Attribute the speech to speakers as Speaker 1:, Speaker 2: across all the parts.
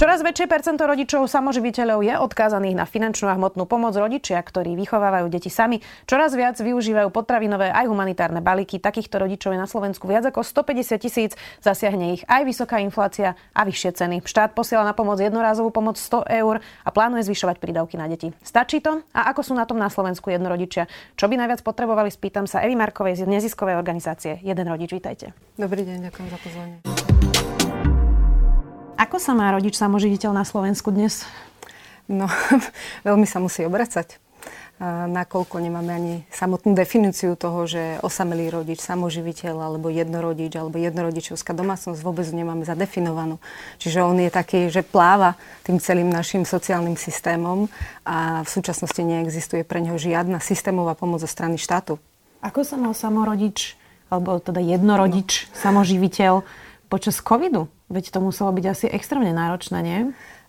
Speaker 1: Čoraz väčšie percento rodičov samoživiteľov je odkázaných na finančnú a hmotnú pomoc rodičia, ktorí vychovávajú deti sami. Čoraz viac využívajú potravinové aj humanitárne balíky. Takýchto rodičov je na Slovensku viac ako 150 tisíc. Zasiahne ich aj vysoká inflácia a vyššie ceny. Štát posiela na pomoc jednorázovú pomoc 100 eur a plánuje zvyšovať prídavky na deti. Stačí to? A ako sú na tom na Slovensku jednorodičia? Čo by najviac potrebovali, spýtam sa Evi Markovej z neziskovej organizácie Jeden rodič. Vítajte.
Speaker 2: Dobrý deň, ďakujem za pozvanie.
Speaker 1: Ako sa má rodič samoživiteľ na Slovensku dnes?
Speaker 2: No, veľmi sa musí obracať. Nakoľko nemáme ani samotnú definíciu toho, že osamelý rodič, samoživiteľ, alebo jednorodič, alebo jednorodičovská domácnosť vôbec nemáme zadefinovanú. Čiže on je taký, že pláva tým celým našim sociálnym systémom a v súčasnosti neexistuje pre neho žiadna systémová pomoc zo strany štátu.
Speaker 1: Ako sa mal samorodič, alebo teda jednorodič, no. samoživiteľ počas covidu? Veď to muselo byť asi extrémne náročné, nie?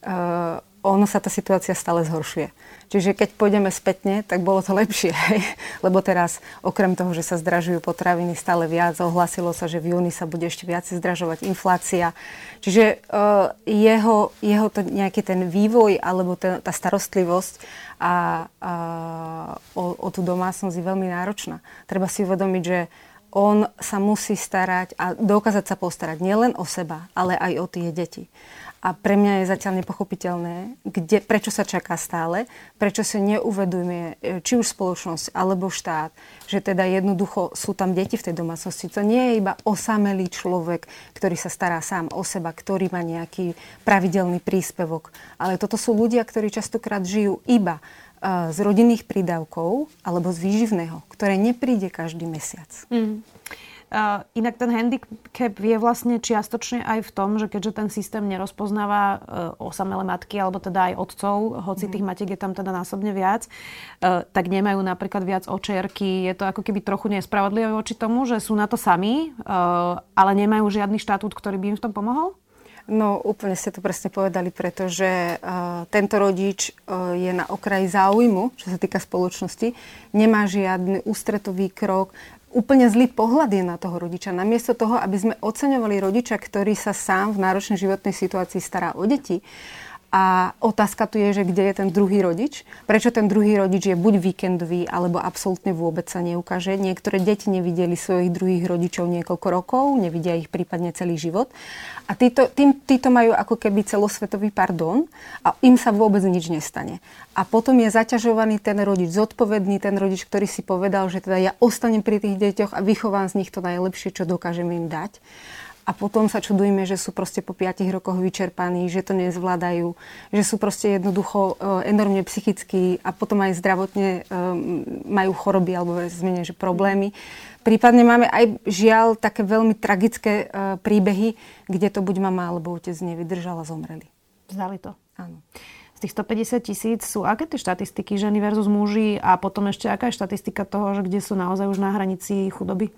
Speaker 2: Uh, ono sa tá situácia stále zhoršuje. Čiže keď pôjdeme spätne, tak bolo to lepšie. Hej? Lebo teraz, okrem toho, že sa zdražujú potraviny stále viac, ohlasilo sa, že v júni sa bude ešte viac zdražovať inflácia. Čiže uh, jeho, jeho to, nejaký ten vývoj alebo ten, tá starostlivosť a, a, o, o tú domácnosť je veľmi náročná. Treba si uvedomiť, že on sa musí starať a dokázať sa postarať nielen o seba, ale aj o tie deti. A pre mňa je zatiaľ nepochopiteľné, kde, prečo sa čaká stále, prečo sa neuvedomuje e, či už spoločnosť alebo štát, že teda jednoducho sú tam deti v tej domácnosti. To nie je iba osamelý človek, ktorý sa stará sám o seba, ktorý má nejaký pravidelný príspevok. Ale toto sú ľudia, ktorí častokrát žijú iba z rodinných prídavkov alebo z výživného, ktoré nepríde každý mesiac. Mm.
Speaker 1: Uh, inak ten handicap je vlastne čiastočne aj v tom, že keďže ten systém nerozpoznáva uh, osamelé matky alebo teda aj otcov, hoci mm. tých matiek je tam teda násobne viac, uh, tak nemajú napríklad viac očierky. Je to ako keby trochu nespravodlivé voči tomu, že sú na to sami, uh, ale nemajú žiadny štatút, ktorý by im v tom pomohol?
Speaker 2: No úplne ste to presne povedali, pretože uh, tento rodič uh, je na okraji záujmu, čo sa týka spoločnosti, nemá žiadny ústretový krok, úplne zlý pohľad je na toho rodiča. Namiesto toho, aby sme oceňovali rodiča, ktorý sa sám v náročnej životnej situácii stará o deti, a otázka tu je, že kde je ten druhý rodič. Prečo ten druhý rodič je buď víkendový, alebo absolútne vôbec sa neukáže. Niektoré deti nevideli svojich druhých rodičov niekoľko rokov, nevidia ich prípadne celý život. A títo, tým, títo majú ako keby celosvetový pardon a im sa vôbec nič nestane. A potom je zaťažovaný ten rodič, zodpovedný ten rodič, ktorý si povedal, že teda ja ostanem pri tých deťoch a vychovám z nich to najlepšie, čo dokážem im dať a potom sa čudujeme, že sú proste po 5 rokoch vyčerpaní, že to nezvládajú, že sú proste jednoducho e, enormne psychicky a potom aj zdravotne e, majú choroby alebo zmene, že problémy. Prípadne máme aj žiaľ také veľmi tragické e, príbehy, kde to buď mama alebo otec a zomreli.
Speaker 1: Zdali to.
Speaker 2: Áno.
Speaker 1: Z tých 150 tisíc sú aké tie štatistiky ženy versus muži a potom ešte aká je štatistika toho, že kde sú naozaj už na hranici chudoby?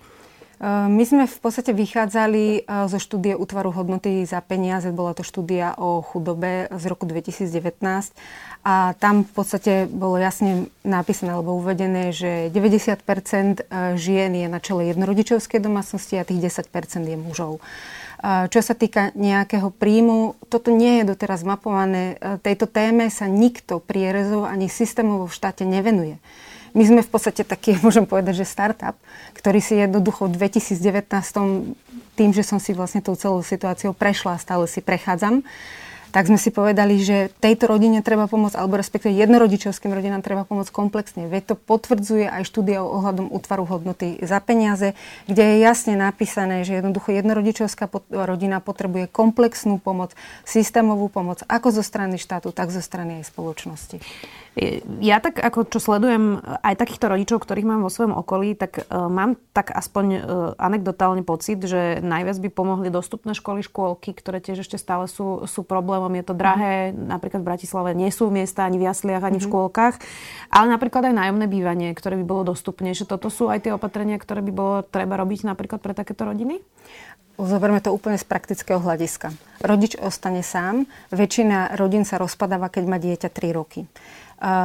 Speaker 2: My sme v podstate vychádzali e, zo štúdie útvaru hodnoty za peniaze. Bola to štúdia o chudobe z roku 2019. A tam v podstate bolo jasne napísané alebo uvedené, že 90 e, žien je na čele jednorodičovskej domácnosti a tých 10% je mužov. Čo sa týka nejakého príjmu, toto nie je doteraz mapované. Tejto téme sa nikto prierezov ani systémovo v štáte nevenuje. My sme v podstate taký, môžem povedať, že startup, ktorý si jednoducho v 2019 tým, že som si vlastne tou celou situáciou prešla a stále si prechádzam, tak sme si povedali, že tejto rodine treba pomôcť, alebo respektíve jednorodičovským rodinám treba pomôcť komplexne. Veď to potvrdzuje aj štúdia ohľadom útvaru hodnoty za peniaze, kde je jasne napísané, že jednoducho jednorodičovská rodina potrebuje komplexnú pomoc, systémovú pomoc, ako zo strany štátu, tak zo strany aj spoločnosti.
Speaker 1: Ja tak, ako čo sledujem aj takýchto rodičov, ktorých mám vo svojom okolí, tak uh, mám tak aspoň uh, anekdotálne pocit, že najviac by pomohli dostupné školy, škôlky, ktoré tiež ešte stále sú, sú problémom. Je to drahé, mm. napríklad v Bratislave nie sú miesta ani v jasliach, ani mm. v mhm. škôlkach, ale napríklad aj nájomné bývanie, ktoré by bolo dostupnejšie. Toto sú aj tie opatrenia, ktoré by bolo treba robiť napríklad pre takéto rodiny?
Speaker 2: zoberme to úplne z praktického hľadiska. Rodič ostane sám, väčšina rodín sa rozpadáva, keď má dieťa 3 roky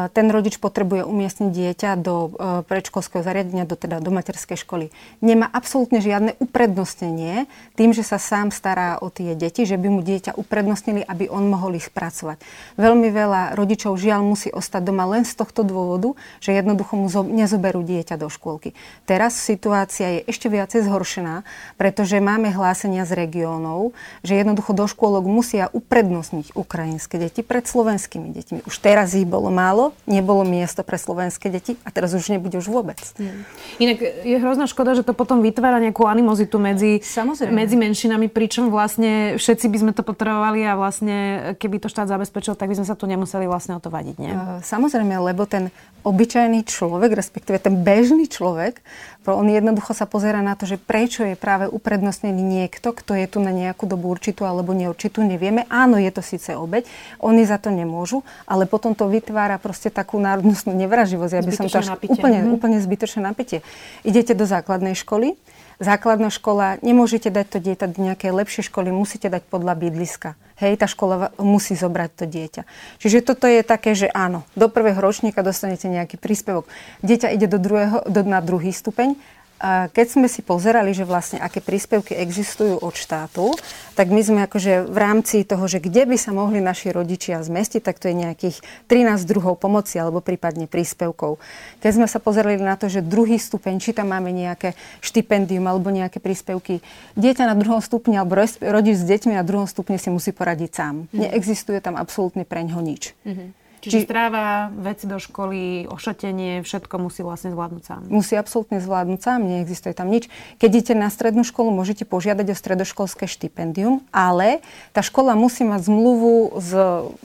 Speaker 2: ten rodič potrebuje umiestniť dieťa do e, predškolského zariadenia, do, teda do materskej školy. Nemá absolútne žiadne uprednostnenie tým, že sa sám stará o tie deti, že by mu dieťa uprednostnili, aby on mohol ich spracovať. Veľmi veľa rodičov žiaľ musí ostať doma len z tohto dôvodu, že jednoducho mu nezoberú dieťa do škôlky. Teraz situácia je ešte viacej zhoršená, pretože máme hlásenia z regiónov, že jednoducho do škôlok musia uprednostniť ukrajinské deti pred slovenskými deťmi. Už teraz ich bolo málo málo, nebolo miesto pre slovenské deti a teraz už nebude už vôbec. Hmm.
Speaker 1: Inak je hrozná škoda, že to potom vytvára nejakú animozitu medzi, medzi menšinami, pričom vlastne všetci by sme to potrebovali a vlastne keby to štát zabezpečil, tak by sme sa tu nemuseli vlastne o to vadiť, nie?
Speaker 2: Samozrejme, lebo ten obyčajný človek, respektíve ten bežný človek, on jednoducho sa pozera na to, že prečo je práve uprednostnený niekto, kto je tu na nejakú dobu určitú alebo neurčitú, nevieme. Áno, je to síce obeď, oni za to nemôžu, ale potom to vytvára proste takú národnostnú nevraživosť. Ja by som to až úplne, mm-hmm. úplne zbytočné napätie. Idete do základnej školy, základná škola, nemôžete dať to dieťa do nejakej lepšej školy, musíte dať podľa bydliska. Hej, tá škola musí zobrať to dieťa. Čiže toto je také, že áno, do prvého ročníka dostanete nejaký príspevok. Dieťa ide do druhého, do, na druhý stupeň, keď sme si pozerali, že vlastne aké príspevky existujú od štátu, tak my sme akože v rámci toho, že kde by sa mohli naši rodičia zmestiť, tak to je nejakých 13 druhov pomoci alebo prípadne príspevkov. Keď sme sa pozerali na to, že druhý stupeň, či tam máme nejaké štipendium alebo nejaké príspevky, dieťa na druhom stupni alebo rodič s deťmi na druhom stupni si musí poradiť sám. Mm. Neexistuje tam absolútne preňho nič. Mm-hmm.
Speaker 1: Čiže Či... stráva, veci do školy, ošatenie, všetko musí vlastne zvládnuť sám.
Speaker 2: Musí absolútne zvládnuť sám, neexistuje tam nič. Keď idete na strednú školu, môžete požiadať o stredoškolské štipendium, ale tá škola musí mať zmluvu z,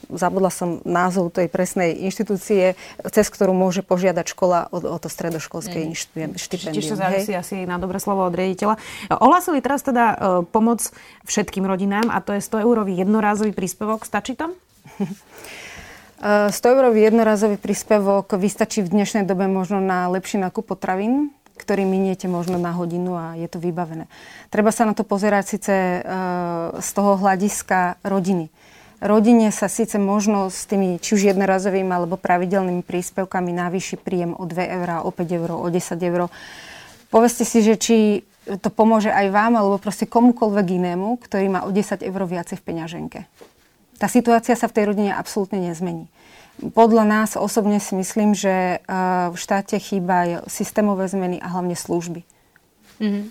Speaker 2: zabudla som názov tej presnej inštitúcie, cez ktorú môže požiadať škola o, o to stredoškolské mm. štipendium.
Speaker 1: Čiže sa závisí asi na dobré slovo od riaditeľa. Ohlásili teraz teda uh, pomoc všetkým rodinám a to je 100 eurový jednorázový príspevok. Stačí to?
Speaker 2: 100 eurový jednorazový príspevok vystačí v dnešnej dobe možno na lepší nákup potravín, ktorý miniete možno na hodinu a je to vybavené. Treba sa na to pozerať síce e, z toho hľadiska rodiny. Rodine sa síce možno s tými či už jednorazovými alebo pravidelnými príspevkami navýši príjem o 2 eur, o 5 eur, o 10 eur. Povedzte si, že či to pomôže aj vám alebo proste komukoľvek inému, ktorý má o 10 eur viacej v peňaženke tá situácia sa v tej rodine absolútne nezmení. Podľa nás osobne si myslím, že v štáte chýbajú systémové zmeny a hlavne služby.
Speaker 1: Mm-hmm.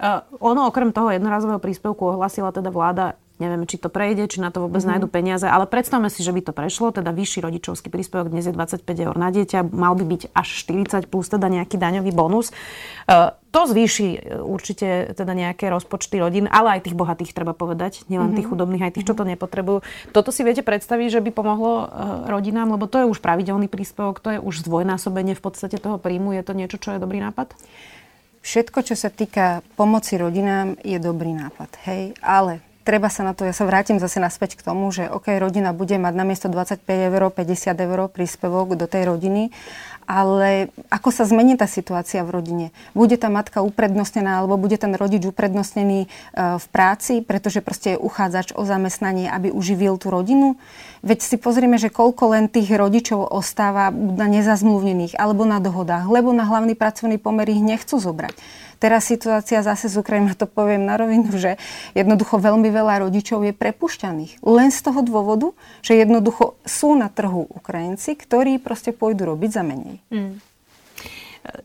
Speaker 1: Uh, ono okrem toho jednorazového príspevku ohlasila teda vláda Neviem, či to prejde, či na to vôbec mm-hmm. nájdu peniaze, ale predstavme si, že by to prešlo, teda vyšší rodičovský príspevok dnes je 25 eur na dieťa, mal by byť až 40 plus teda nejaký daňový bonus. Uh, to zvýši e, určite teda nejaké rozpočty rodín, ale aj tých bohatých treba povedať, nielen tých mhm. chudobných, aj tých, čo to mhm. nepotrebujú. Toto si viete predstaviť, že by pomohlo uh, rodinám, lebo to je už pravidelný príspevok, to je už zdvojnásobenie v podstate toho príjmu. Je to niečo, čo je dobrý nápad?
Speaker 2: Všetko, čo sa týka pomoci rodinám, je dobrý nápad. Hej, ale treba sa na to, ja sa vrátim zase naspäť k tomu, že OK, rodina bude mať namiesto 25 eur, 50 eur príspevok do tej rodiny, ale ako sa zmení tá situácia v rodine? Bude tá matka uprednostnená, alebo bude ten rodič uprednostnený e, v práci, pretože proste je uchádzač o zamestnanie, aby uživil tú rodinu? Veď si pozrieme, že koľko len tých rodičov ostáva na nezazmluvnených alebo na dohodách, lebo na hlavný pracovný pomer ich nechcú zobrať. Teraz situácia zase z Ukrajiny, to poviem na rovinu, že jednoducho veľmi veľa rodičov je prepušťaných. Len z toho dôvodu, že jednoducho sú na trhu Ukrajinci, ktorí proste pôjdu robiť za menej. Mm.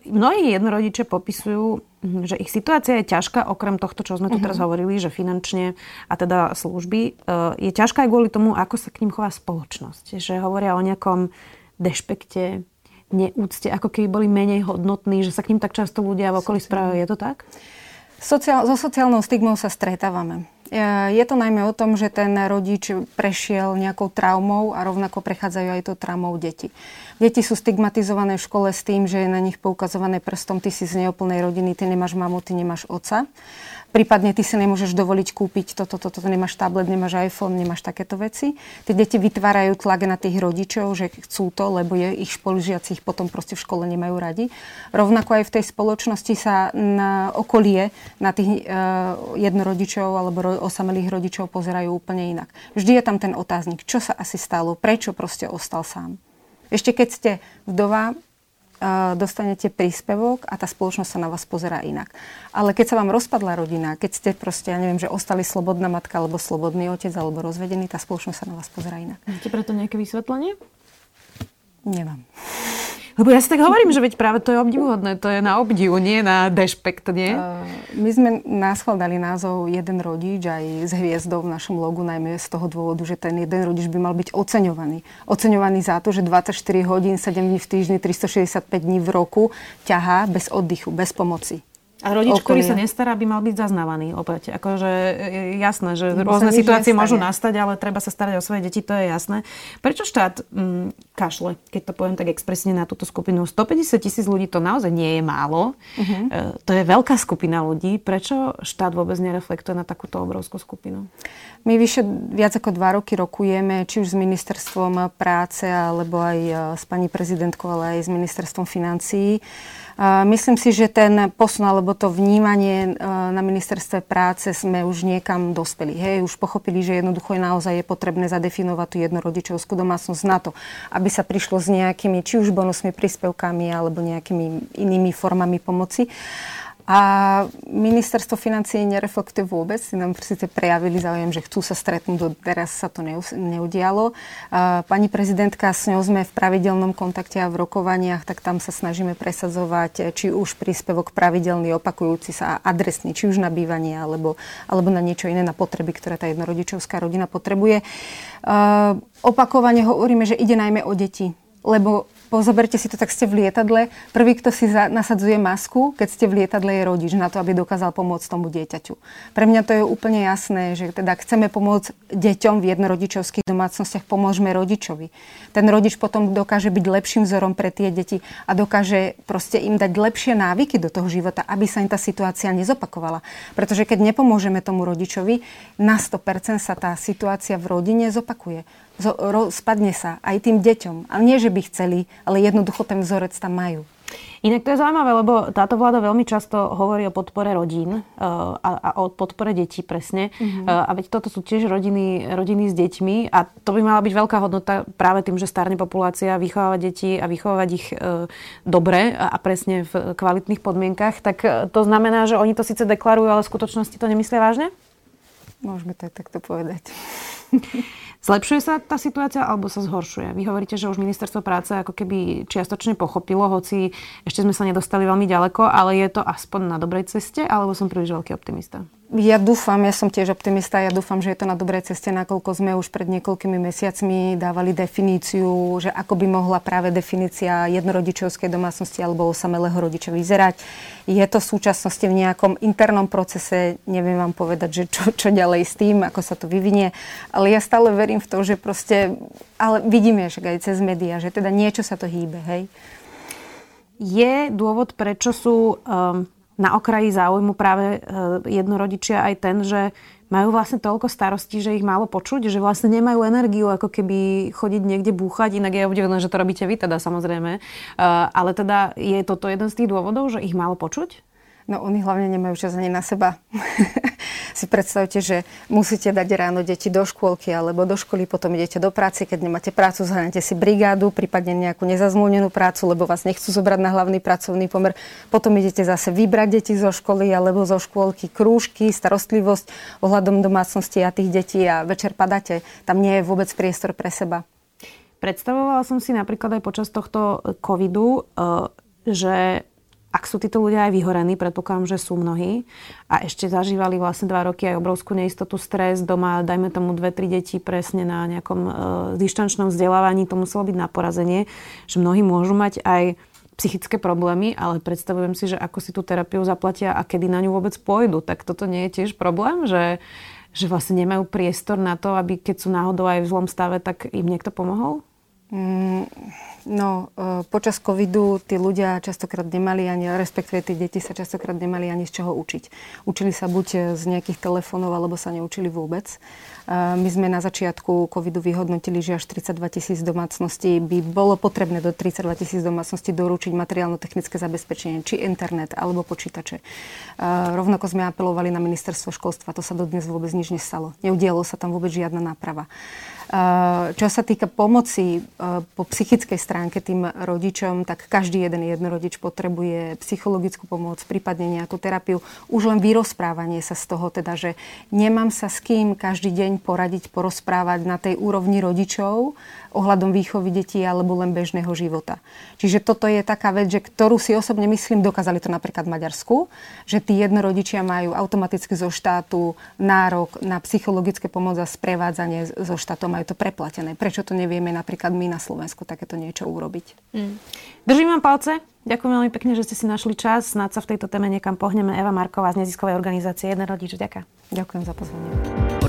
Speaker 1: Mnohí jednorodiče popisujú, že ich situácia je ťažká, okrem tohto, čo sme tu teraz uh-huh. hovorili, že finančne a teda služby, e, je ťažká aj kvôli tomu, ako sa k ním chová spoločnosť. Že hovoria o nejakom dešpekte, neúcte, ako keby boli menej hodnotní, že sa k ním tak často ľudia v okolí správajú. Je to tak?
Speaker 2: Sociál, so sociálnou stigmou sa stretávame. E, je to najmä o tom, že ten rodič prešiel nejakou traumou a rovnako prechádzajú aj to traumou deti. Deti sú stigmatizované v škole s tým, že je na nich poukazované prstom, ty si z neoplnej rodiny, ty nemáš mamu, ty nemáš oca. Prípadne ty si nemôžeš dovoliť kúpiť toto, toto, toto, nemáš tablet, nemáš iPhone, nemáš takéto veci. Tie deti vytvárajú tlak na tých rodičov, že chcú to, lebo je, ich spolužiaci ich potom proste v škole nemajú radi. Rovnako aj v tej spoločnosti sa na okolie, na tých uh, jednorodičov alebo ro, osamelých rodičov pozerajú úplne inak. Vždy je tam ten otáznik, čo sa asi stalo, prečo proste ostal sám. Ešte keď ste vdova, dostanete príspevok a tá spoločnosť sa na vás pozerá inak. Ale keď sa vám rozpadla rodina, keď ste proste, ja neviem, že ostali slobodná matka alebo slobodný otec alebo rozvedený, tá spoločnosť sa na vás pozerá inak.
Speaker 1: Máte preto nejaké vysvetlenie?
Speaker 2: Nemám.
Speaker 1: Lebo ja si tak hovorím, že veď práve to je obdivuhodné, to je na obdivu, nie na dešpekt, nie? Uh,
Speaker 2: my sme nás dali názov jeden rodič aj s hviezdou v našom logu, najmä z toho dôvodu, že ten jeden rodič by mal byť oceňovaný. Oceňovaný za to, že 24 hodín, 7 dní v týždni, 365 dní v roku ťahá bez oddychu, bez pomoci.
Speaker 1: A rodič, okolie. ktorý sa nestará, by mal byť zaznávaný opäť. Akože je jasné, že no, rôzne situácie nestane. môžu nastať, ale treba sa starať o svoje deti, to je jasné. Prečo štát mm, kašle, keď to poviem tak expresne na túto skupinu? 150 tisíc ľudí to naozaj nie je málo. Uh-huh. E, to je veľká skupina ľudí. Prečo štát vôbec nereflektuje na takúto obrovskú skupinu?
Speaker 2: My vyše viac ako dva roky rokujeme, či už s ministerstvom práce, alebo aj e, s pani prezidentkou, ale aj s ministerstvom financií. Myslím si, že ten posun alebo to vnímanie e, na ministerstve práce sme už niekam dospeli. Hej, už pochopili, že jednoducho je naozaj je potrebné zadefinovať tú jednorodičovskú domácnosť na to, aby sa prišlo s nejakými či už bonusmi, príspevkami alebo nejakými inými formami pomoci. A ministerstvo financí nereflektuje vôbec, si nám síce prejavili záujem, že chcú sa stretnúť, teraz sa to neudialo. Pani prezidentka, s ňou sme v pravidelnom kontakte a v rokovaniach, tak tam sa snažíme presadzovať či už príspevok pravidelný, opakujúci sa a adresný, či už na bývanie, alebo, alebo na niečo iné, na potreby, ktoré tá jednorodičovská rodina potrebuje. Opakovane hovoríme, že ide najmä o deti, lebo pozoberte si to, tak ste v lietadle. Prvý, kto si za, nasadzuje masku, keď ste v lietadle, je rodič na to, aby dokázal pomôcť tomu dieťaťu. Pre mňa to je úplne jasné, že teda chceme pomôcť deťom v jednorodičovských domácnostiach, pomôžeme rodičovi. Ten rodič potom dokáže byť lepším vzorom pre tie deti a dokáže proste im dať lepšie návyky do toho života, aby sa im tá situácia nezopakovala. Pretože keď nepomôžeme tomu rodičovi, na 100% sa tá situácia v rodine zopakuje spadne sa aj tým deťom. Ale nie, že by chceli, ale jednoducho ten vzorec tam majú.
Speaker 1: Inak to je zaujímavé, lebo táto vláda veľmi často hovorí o podpore rodín uh, a, a o podpore detí presne. Mm-hmm. A veď toto sú tiež rodiny, rodiny s deťmi a to by mala byť veľká hodnota práve tým, že starne populácia, vychovávať deti a vychovávať ich uh, dobre a, a presne v kvalitných podmienkach. Tak to znamená, že oni to síce deklarujú, ale v skutočnosti to nemyslia vážne?
Speaker 2: Môžeme to aj takto povedať.
Speaker 1: Zlepšuje sa tá situácia alebo sa zhoršuje? Vy hovoríte, že už ministerstvo práce ako keby čiastočne pochopilo, hoci ešte sme sa nedostali veľmi ďaleko, ale je to aspoň na dobrej ceste, alebo som príliš veľký optimista?
Speaker 2: Ja dúfam, ja som tiež optimista, ja dúfam, že je to na dobrej ceste, nakoľko sme už pred niekoľkými mesiacmi dávali definíciu, že ako by mohla práve definícia jednorodičovskej domácnosti alebo osamelého rodiča vyzerať. Je to v súčasnosti v nejakom internom procese, neviem vám povedať, že čo, čo ďalej s tým, ako sa to vyvinie, ale ja stále verím v to, že proste, ale vidíme však aj cez médiá, že teda niečo sa to hýbe, hej.
Speaker 1: Je dôvod, prečo sú um, na okraji záujmu práve e, jednorodičia aj ten, že majú vlastne toľko starostí, že ich málo počuť, že vlastne nemajú energiu ako keby chodiť niekde búchať, inak je obdivujem, že to robíte vy teda samozrejme. E, ale teda je toto jeden z tých dôvodov, že ich málo počuť?
Speaker 2: No oni hlavne nemajú čas ani na seba. si predstavte, že musíte dať ráno deti do škôlky alebo do školy, potom idete do práce, keď nemáte prácu, zhrnete si brigádu, prípadne nejakú nezazmluvnenú prácu, lebo vás nechcú zobrať na hlavný pracovný pomer. Potom idete zase vybrať deti zo školy alebo zo škôlky, krúžky, starostlivosť ohľadom domácnosti a tých detí a večer padáte. Tam nie je vôbec priestor pre seba.
Speaker 1: Predstavovala som si napríklad aj počas tohto covidu, eh, že ak sú títo ľudia aj vyhorení, predpokladám, že sú mnohí, a ešte zažívali vlastne dva roky aj obrovskú neistotu, stres doma, dajme tomu dve, tri deti presne na nejakom e, dištančnom vzdelávaní, to muselo byť na porazenie, že mnohí môžu mať aj psychické problémy, ale predstavujem si, že ako si tú terapiu zaplatia a kedy na ňu vôbec pôjdu, tak toto nie je tiež problém, že, že vlastne nemajú priestor na to, aby keď sú náhodou aj v zlom stave, tak im niekto pomohol?
Speaker 2: Mm, No, e, počas covidu tí ľudia častokrát nemali ani, respektíve tí deti sa častokrát nemali ani z čoho učiť. Učili sa buď z nejakých telefónov, alebo sa neučili vôbec. E, my sme na začiatku covidu vyhodnotili, že až 32 tisíc domácností by bolo potrebné do 32 tisíc domácností doručiť materiálno-technické zabezpečenie, či internet, alebo počítače. E, rovnako sme apelovali na ministerstvo školstva, to sa dodnes vôbec nič nestalo. Neudialo sa tam vôbec žiadna náprava. Čo sa týka pomoci po psychickej stránke tým rodičom, tak každý jeden jednorodič potrebuje psychologickú pomoc, prípadne nejakú terapiu. Už len vyrozprávanie sa z toho, teda, že nemám sa s kým každý deň poradiť, porozprávať na tej úrovni rodičov, ohľadom výchovy detí alebo len bežného života. Čiže toto je taká vec, že ktorú si osobne myslím, dokázali to napríklad v Maďarsku, že tí jednorodičia majú automaticky zo štátu nárok na psychologické pomoc a sprevádzanie zo štátom, majú to preplatené. Prečo to nevieme napríklad my na Slovensku takéto niečo urobiť? Mm.
Speaker 1: Držím vám palce. Ďakujem veľmi pekne, že ste si našli čas. Snáď sa v tejto téme niekam pohneme. Eva Marková z neziskovej organizácie Jeden rodič. Ďakujem.
Speaker 2: Ďakujem za pozvanie.